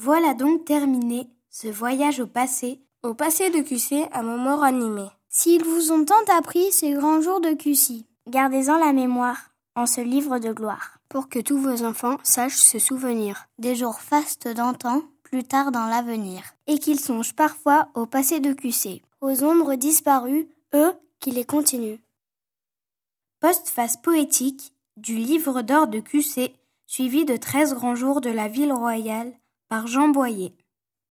Voilà donc terminé ce voyage au passé, au passé de QC à mon mort animé. S'ils vous ont tant appris ces grands jours de QC, gardez-en la mémoire en ce livre de gloire. Pour que tous vos enfants sachent se souvenir des jours fastes d'antan, plus tard dans l'avenir. Et qu'ils songent parfois au passé de QC, aux ombres disparues, eux qui les continuent. Postface poétique du livre d'or de QC, suivi de 13 grands jours de la ville royale par Jean Boyer.